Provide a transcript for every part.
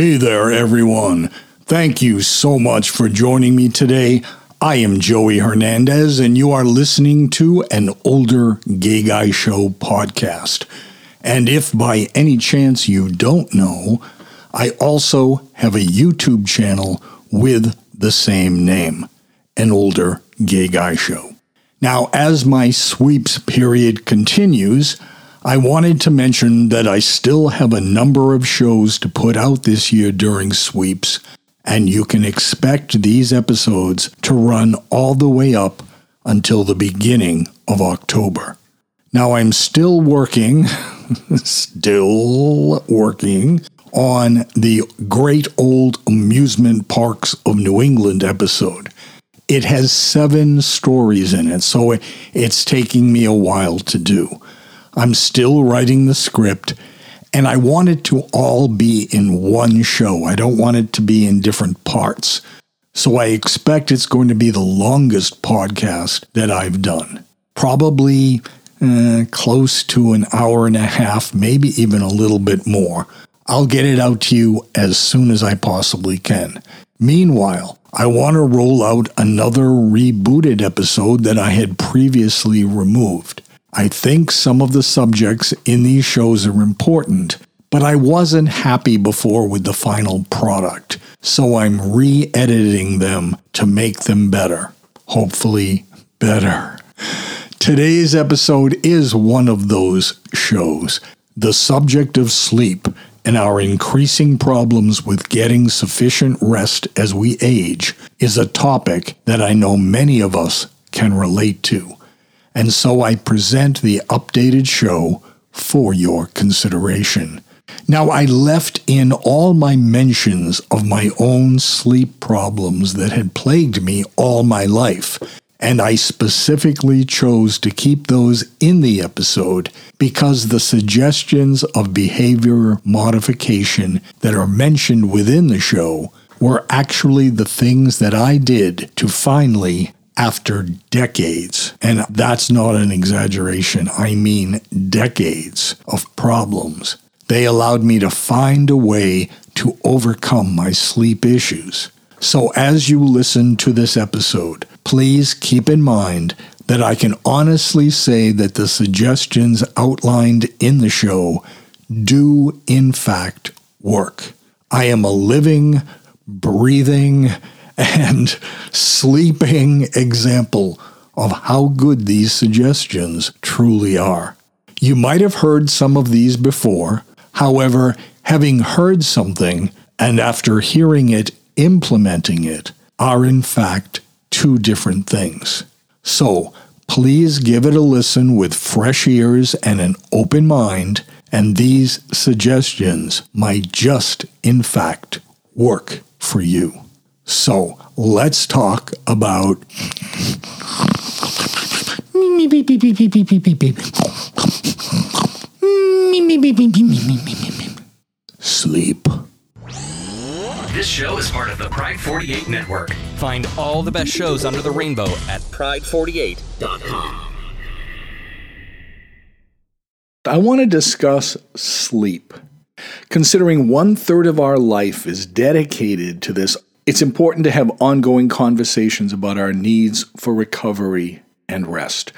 Hey there, everyone. Thank you so much for joining me today. I am Joey Hernandez, and you are listening to an Older Gay Guy Show podcast. And if by any chance you don't know, I also have a YouTube channel with the same name, An Older Gay Guy Show. Now, as my sweeps period continues, I wanted to mention that I still have a number of shows to put out this year during sweeps, and you can expect these episodes to run all the way up until the beginning of October. Now, I'm still working, still working on the Great Old Amusement Parks of New England episode. It has seven stories in it, so it's taking me a while to do. I'm still writing the script, and I want it to all be in one show. I don't want it to be in different parts. So I expect it's going to be the longest podcast that I've done. Probably uh, close to an hour and a half, maybe even a little bit more. I'll get it out to you as soon as I possibly can. Meanwhile, I want to roll out another rebooted episode that I had previously removed. I think some of the subjects in these shows are important, but I wasn't happy before with the final product, so I'm re editing them to make them better. Hopefully, better. Today's episode is one of those shows. The subject of sleep and our increasing problems with getting sufficient rest as we age is a topic that I know many of us can relate to and so I present the updated show for your consideration. Now, I left in all my mentions of my own sleep problems that had plagued me all my life, and I specifically chose to keep those in the episode because the suggestions of behavior modification that are mentioned within the show were actually the things that I did to finally after decades, and that's not an exaggeration, I mean decades of problems, they allowed me to find a way to overcome my sleep issues. So, as you listen to this episode, please keep in mind that I can honestly say that the suggestions outlined in the show do, in fact, work. I am a living, breathing, and sleeping example of how good these suggestions truly are. You might have heard some of these before. However, having heard something and after hearing it, implementing it are in fact two different things. So, please give it a listen with fresh ears and an open mind, and these suggestions might just, in fact, work for you. So let's talk about sleep. This show is part of the Pride 48 network. Find all the best shows under the rainbow at pride48.com. I want to discuss sleep. Considering one third of our life is dedicated to this it's important to have ongoing conversations about our needs for recovery and rest.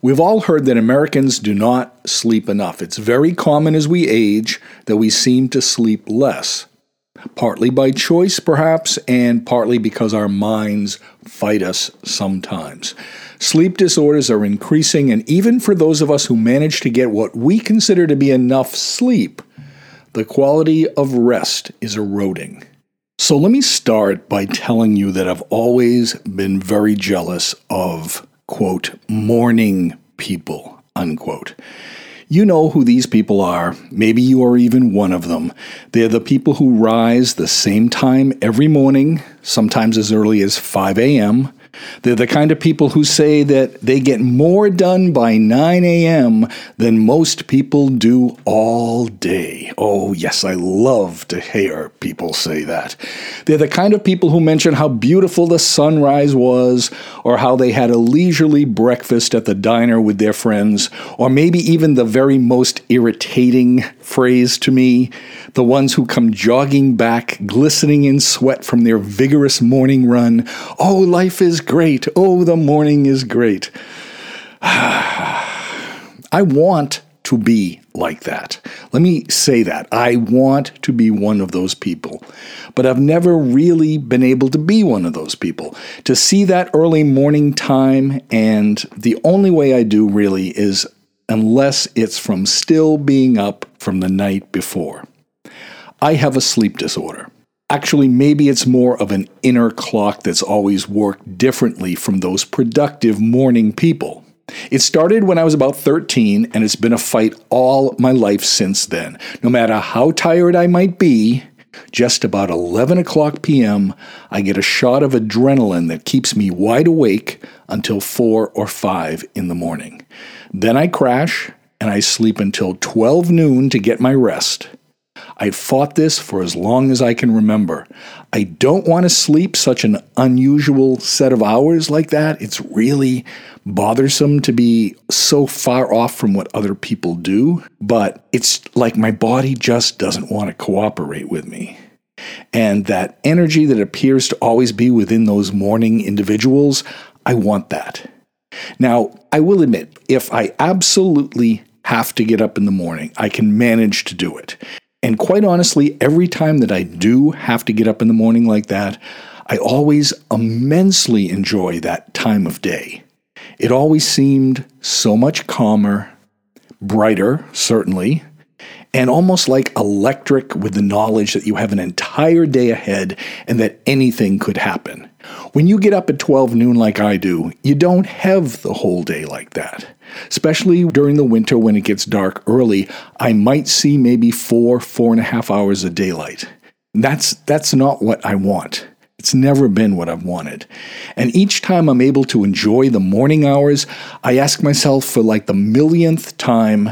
We've all heard that Americans do not sleep enough. It's very common as we age that we seem to sleep less, partly by choice, perhaps, and partly because our minds fight us sometimes. Sleep disorders are increasing, and even for those of us who manage to get what we consider to be enough sleep, the quality of rest is eroding. So let me start by telling you that I've always been very jealous of, quote, morning people, unquote. You know who these people are. Maybe you are even one of them. They're the people who rise the same time every morning, sometimes as early as 5 a.m. They're the kind of people who say that they get more done by 9 a.m. than most people do all day. Oh, yes, I love to hear people say that. They're the kind of people who mention how beautiful the sunrise was, or how they had a leisurely breakfast at the diner with their friends, or maybe even the very most irritating phrase to me the ones who come jogging back, glistening in sweat from their vigorous morning run. Oh, life is great. Oh, the morning is great. I want to be like that. Let me say that. I want to be one of those people. But I've never really been able to be one of those people. To see that early morning time, and the only way I do really is unless it's from still being up from the night before. I have a sleep disorder. Actually, maybe it's more of an inner clock that's always worked differently from those productive morning people. It started when I was about 13, and it's been a fight all my life since then. No matter how tired I might be, just about 11 o'clock p.m., I get a shot of adrenaline that keeps me wide awake until 4 or 5 in the morning. Then I crash and I sleep until 12 noon to get my rest. I fought this for as long as I can remember. I don't want to sleep such an unusual set of hours like that. It's really bothersome to be so far off from what other people do, but it's like my body just doesn't want to cooperate with me. And that energy that appears to always be within those morning individuals, I want that. Now, I will admit, if I absolutely have to get up in the morning, I can manage to do it. And quite honestly, every time that I do have to get up in the morning like that, I always immensely enjoy that time of day. It always seemed so much calmer, brighter, certainly, and almost like electric with the knowledge that you have an entire day ahead and that anything could happen. When you get up at 12 noon like I do, you don't have the whole day like that. Especially during the winter when it gets dark early, I might see maybe four, four and a half hours of daylight. That's, that's not what I want. It's never been what I've wanted. And each time I'm able to enjoy the morning hours, I ask myself for like the millionth time,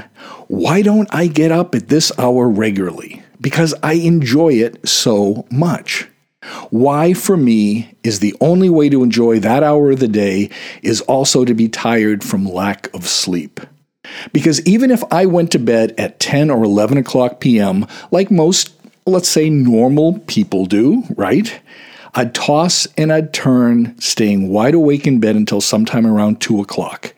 why don't I get up at this hour regularly? Because I enjoy it so much. Why, for me, is the only way to enjoy that hour of the day is also to be tired from lack of sleep. Because even if I went to bed at 10 or 11 o'clock p.m., like most, let's say, normal people do, right? I'd toss and I'd turn, staying wide awake in bed until sometime around 2 o'clock.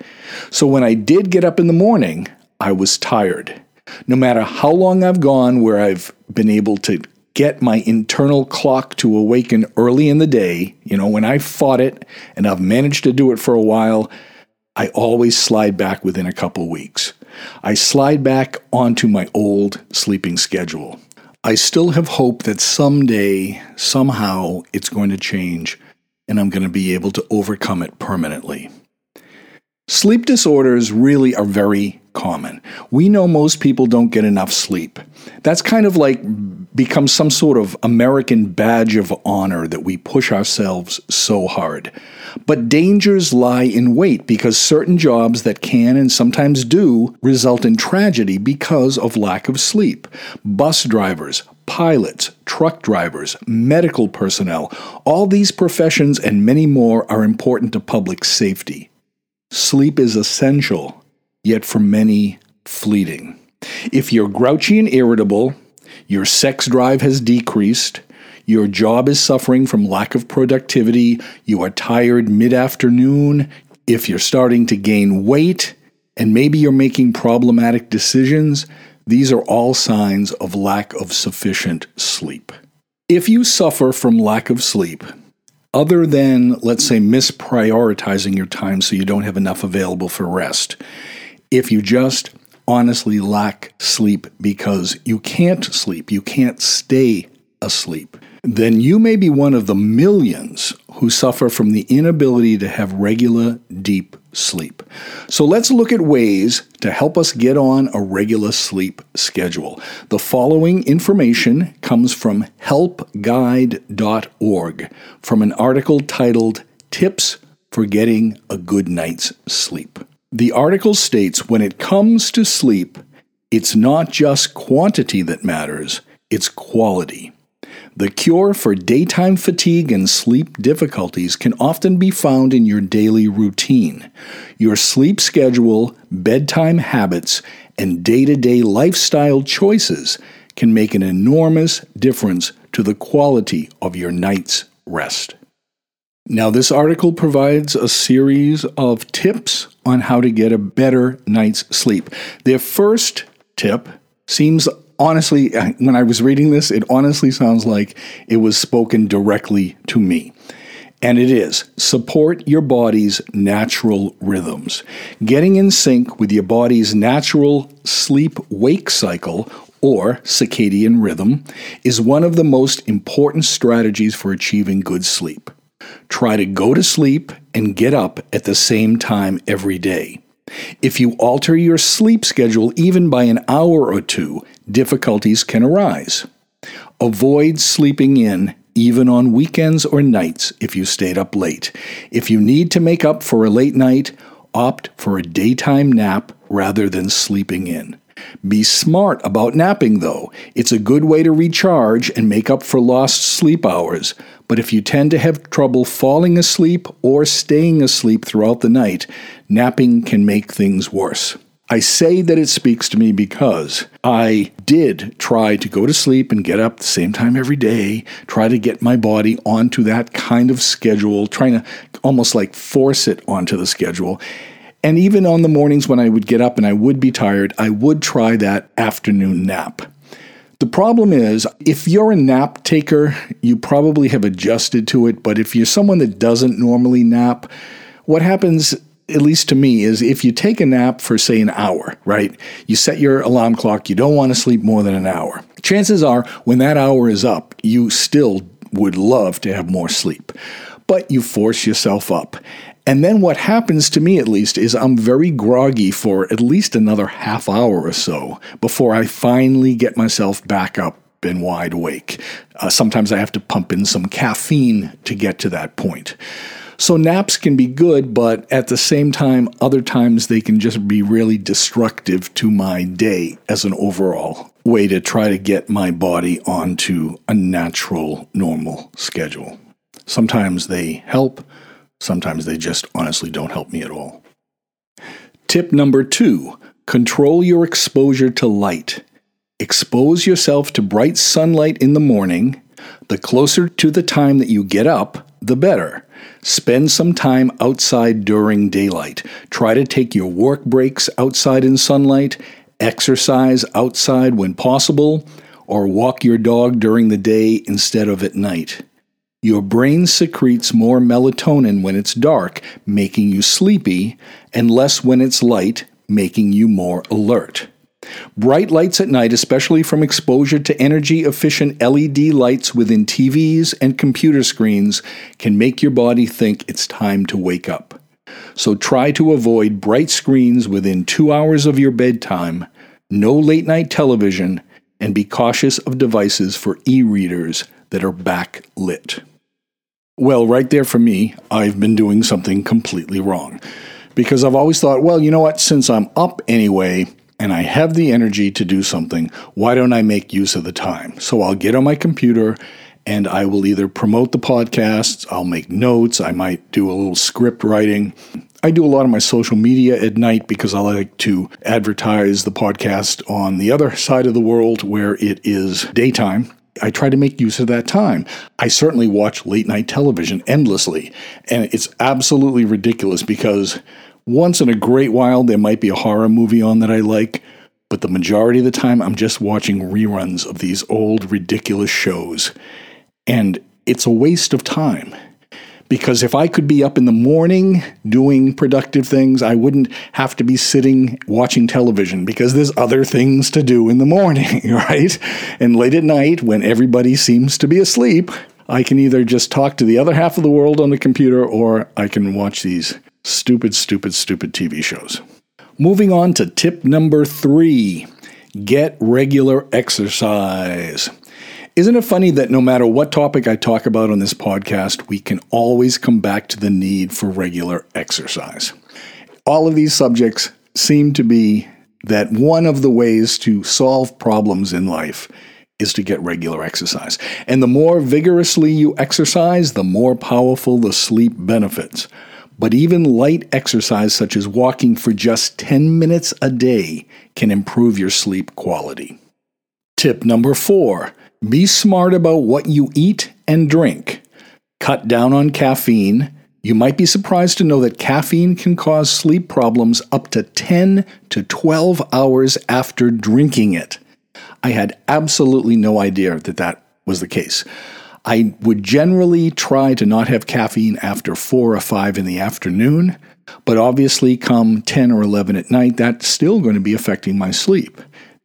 So when I did get up in the morning, I was tired. No matter how long I've gone where I've been able to get my internal clock to awaken early in the day, you know, when I fought it and I've managed to do it for a while, I always slide back within a couple weeks. I slide back onto my old sleeping schedule. I still have hope that someday, somehow, it's going to change and I'm going to be able to overcome it permanently. Sleep disorders really are very common. We know most people don't get enough sleep. That's kind of like becomes some sort of American badge of honor that we push ourselves so hard. But dangers lie in wait because certain jobs that can and sometimes do result in tragedy because of lack of sleep. Bus drivers, pilots, truck drivers, medical personnel, all these professions and many more are important to public safety. Sleep is essential, yet for many, fleeting. If you're grouchy and irritable, your sex drive has decreased, your job is suffering from lack of productivity, you are tired mid afternoon, if you're starting to gain weight, and maybe you're making problematic decisions, these are all signs of lack of sufficient sleep. If you suffer from lack of sleep, other than, let's say, misprioritizing your time so you don't have enough available for rest, if you just honestly lack sleep because you can't sleep, you can't stay asleep, then you may be one of the millions who suffer from the inability to have regular, deep sleep. So let's look at ways to help us get on a regular sleep schedule. The following information comes from helpguide.org from an article titled Tips for getting a good night's sleep. The article states when it comes to sleep, it's not just quantity that matters, it's quality. The cure for daytime fatigue and sleep difficulties can often be found in your daily routine. Your sleep schedule, bedtime habits, and day to day lifestyle choices can make an enormous difference to the quality of your night's rest. Now, this article provides a series of tips on how to get a better night's sleep. Their first tip seems honestly, when I was reading this, it honestly sounds like it was spoken directly to me. And it is support your body's natural rhythms. Getting in sync with your body's natural sleep wake cycle or circadian rhythm is one of the most important strategies for achieving good sleep. Try to go to sleep and get up at the same time every day. If you alter your sleep schedule even by an hour or two, difficulties can arise. Avoid sleeping in even on weekends or nights if you stayed up late. If you need to make up for a late night, opt for a daytime nap rather than sleeping in. Be smart about napping, though. It's a good way to recharge and make up for lost sleep hours. But if you tend to have trouble falling asleep or staying asleep throughout the night, napping can make things worse. I say that it speaks to me because I did try to go to sleep and get up the same time every day, try to get my body onto that kind of schedule, trying to almost like force it onto the schedule. And even on the mornings when I would get up and I would be tired, I would try that afternoon nap. The problem is, if you're a nap taker, you probably have adjusted to it. But if you're someone that doesn't normally nap, what happens, at least to me, is if you take a nap for, say, an hour, right? You set your alarm clock, you don't want to sleep more than an hour. Chances are, when that hour is up, you still would love to have more sleep. But you force yourself up. And then what happens to me, at least, is I'm very groggy for at least another half hour or so before I finally get myself back up and wide awake. Uh, sometimes I have to pump in some caffeine to get to that point. So naps can be good, but at the same time, other times they can just be really destructive to my day as an overall way to try to get my body onto a natural, normal schedule. Sometimes they help, Sometimes they just honestly don't help me at all. Tip number two control your exposure to light. Expose yourself to bright sunlight in the morning. The closer to the time that you get up, the better. Spend some time outside during daylight. Try to take your work breaks outside in sunlight. Exercise outside when possible, or walk your dog during the day instead of at night. Your brain secretes more melatonin when it's dark, making you sleepy, and less when it's light, making you more alert. Bright lights at night, especially from exposure to energy efficient LED lights within TVs and computer screens, can make your body think it's time to wake up. So try to avoid bright screens within two hours of your bedtime, no late night television, and be cautious of devices for e readers that are backlit. Well, right there for me, I've been doing something completely wrong. Because I've always thought, well, you know what, since I'm up anyway and I have the energy to do something, why don't I make use of the time? So I'll get on my computer and I will either promote the podcasts, I'll make notes, I might do a little script writing. I do a lot of my social media at night because I like to advertise the podcast on the other side of the world where it is daytime. I try to make use of that time. I certainly watch late night television endlessly, and it's absolutely ridiculous because once in a great while there might be a horror movie on that I like, but the majority of the time I'm just watching reruns of these old ridiculous shows. And it's a waste of time because if I could be up in the morning doing productive things, I wouldn't have to be sitting watching television because there's other things to do in the morning, right? And late at night, when everybody seems to be asleep, I can either just talk to the other half of the world on the computer or I can watch these stupid, stupid, stupid TV shows. Moving on to tip number three get regular exercise. Isn't it funny that no matter what topic I talk about on this podcast, we can always come back to the need for regular exercise? All of these subjects seem to be that one of the ways to solve problems in life is to get regular exercise. And the more vigorously you exercise, the more powerful the sleep benefits. But even light exercise, such as walking for just 10 minutes a day, can improve your sleep quality. Tip number four be smart about what you eat and drink. Cut down on caffeine. You might be surprised to know that caffeine can cause sleep problems up to 10 to 12 hours after drinking it. I had absolutely no idea that that was the case. I would generally try to not have caffeine after 4 or 5 in the afternoon, but obviously, come 10 or 11 at night, that's still going to be affecting my sleep.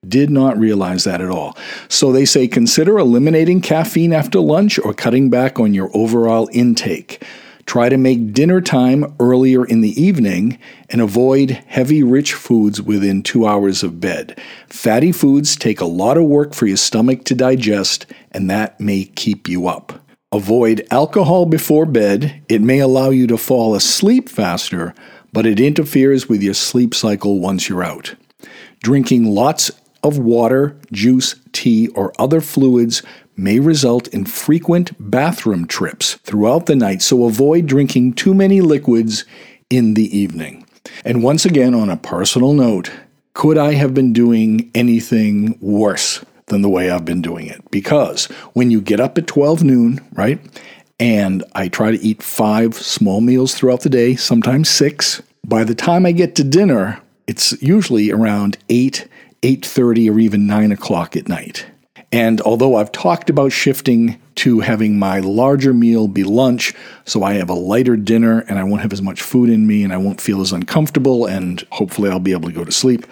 Did not realize that at all. So they say consider eliminating caffeine after lunch or cutting back on your overall intake. Try to make dinner time earlier in the evening and avoid heavy, rich foods within two hours of bed. Fatty foods take a lot of work for your stomach to digest, and that may keep you up. Avoid alcohol before bed. It may allow you to fall asleep faster, but it interferes with your sleep cycle once you're out. Drinking lots of water, juice, tea, or other fluids may result in frequent bathroom trips throughout the night, so avoid drinking too many liquids in the evening. And once again, on a personal note, could I have been doing anything worse than the way I've been doing it? Because when you get up at 12 noon, right, and I try to eat five small meals throughout the day, sometimes six, by the time I get to dinner, it's usually around 8, 8.30, or even 9 o'clock at night. And although I've talked about shifting to having my larger meal be lunch, so I have a lighter dinner and I won't have as much food in me and I won't feel as uncomfortable, and hopefully I'll be able to go to sleep.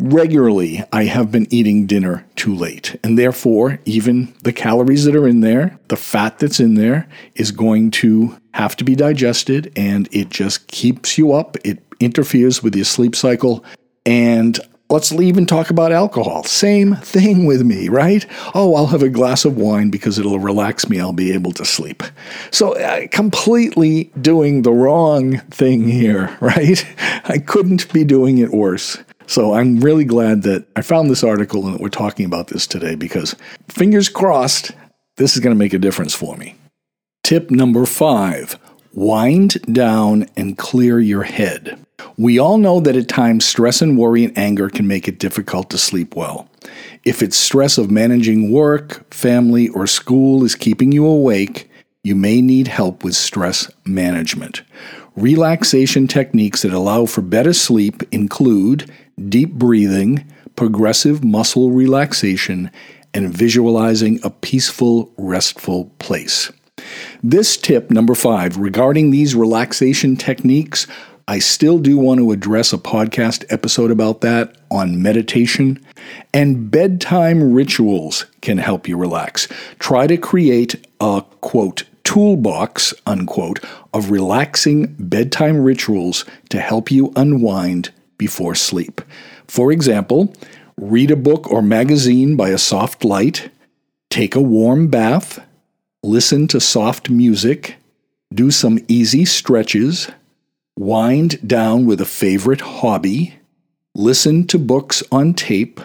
Regularly, I have been eating dinner too late, and therefore, even the calories that are in there, the fat that's in there, is going to have to be digested, and it just keeps you up. It interferes with your sleep cycle, and Let's even talk about alcohol. Same thing with me, right? Oh, I'll have a glass of wine because it'll relax me. I'll be able to sleep. So, uh, completely doing the wrong thing here, right? I couldn't be doing it worse. So, I'm really glad that I found this article and that we're talking about this today because, fingers crossed, this is going to make a difference for me. Tip number five wind down and clear your head. We all know that at times stress and worry and anger can make it difficult to sleep well. If it's stress of managing work, family, or school is keeping you awake, you may need help with stress management. Relaxation techniques that allow for better sleep include deep breathing, progressive muscle relaxation, and visualizing a peaceful, restful place. This tip, number five, regarding these relaxation techniques, I still do want to address a podcast episode about that on meditation. And bedtime rituals can help you relax. Try to create a quote, toolbox, unquote, of relaxing bedtime rituals to help you unwind before sleep. For example, read a book or magazine by a soft light, take a warm bath, listen to soft music, do some easy stretches wind down with a favorite hobby, listen to books on tape,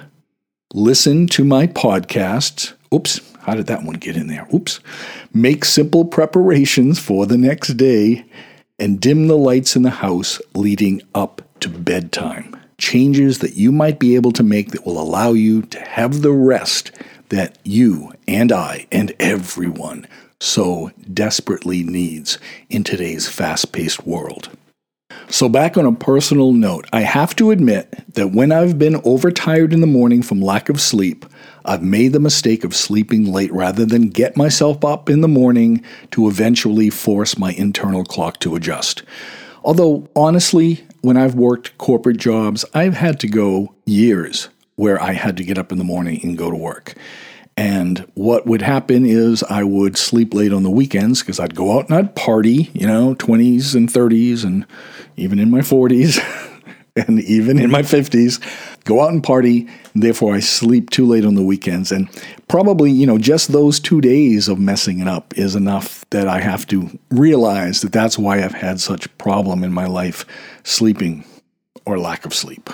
listen to my podcasts. Oops, how did that one get in there? Oops. Make simple preparations for the next day and dim the lights in the house leading up to bedtime. Changes that you might be able to make that will allow you to have the rest that you and I and everyone so desperately needs in today's fast paced world. So, back on a personal note, I have to admit that when I've been overtired in the morning from lack of sleep, I've made the mistake of sleeping late rather than get myself up in the morning to eventually force my internal clock to adjust. Although, honestly, when I've worked corporate jobs, I've had to go years where I had to get up in the morning and go to work. And what would happen is I would sleep late on the weekends because I'd go out and I'd party, you know, 20s and 30s and even in my 40s and even in my 50s. go out and party. Therefore, I sleep too late on the weekends. And probably, you know, just those two days of messing it up is enough that I have to realize that that's why I've had such problem in my life sleeping or lack of sleep.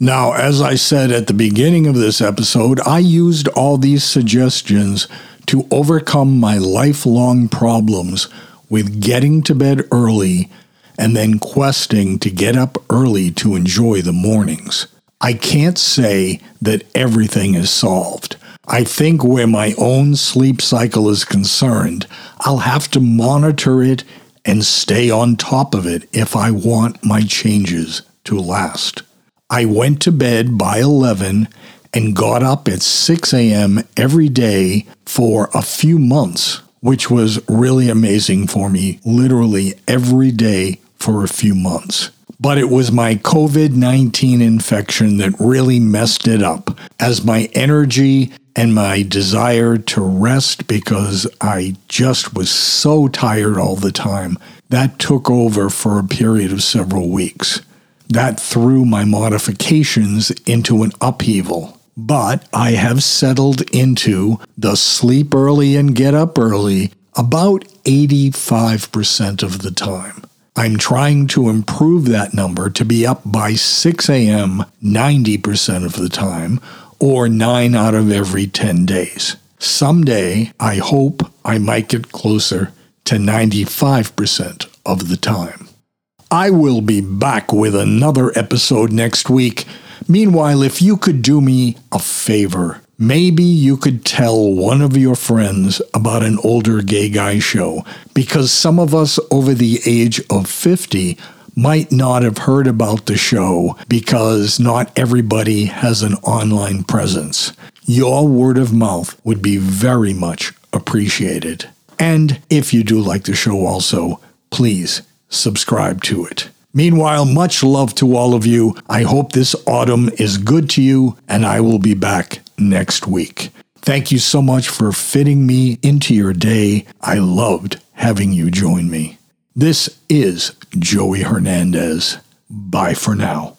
Now, as I said at the beginning of this episode, I used all these suggestions to overcome my lifelong problems with getting to bed early and then questing to get up early to enjoy the mornings. I can't say that everything is solved. I think where my own sleep cycle is concerned, I'll have to monitor it and stay on top of it if I want my changes to last. I went to bed by 11 and got up at 6 a.m. every day for a few months, which was really amazing for me, literally every day for a few months. But it was my COVID 19 infection that really messed it up, as my energy and my desire to rest because I just was so tired all the time, that took over for a period of several weeks. That threw my modifications into an upheaval. But I have settled into the sleep early and get up early about 85% of the time. I'm trying to improve that number to be up by 6 a.m. 90% of the time, or 9 out of every 10 days. Someday, I hope I might get closer to 95% of the time. I will be back with another episode next week. Meanwhile, if you could do me a favor, maybe you could tell one of your friends about an older gay guy show, because some of us over the age of 50 might not have heard about the show because not everybody has an online presence. Your word of mouth would be very much appreciated. And if you do like the show also, please subscribe to it. Meanwhile, much love to all of you. I hope this autumn is good to you, and I will be back next week. Thank you so much for fitting me into your day. I loved having you join me. This is Joey Hernandez. Bye for now.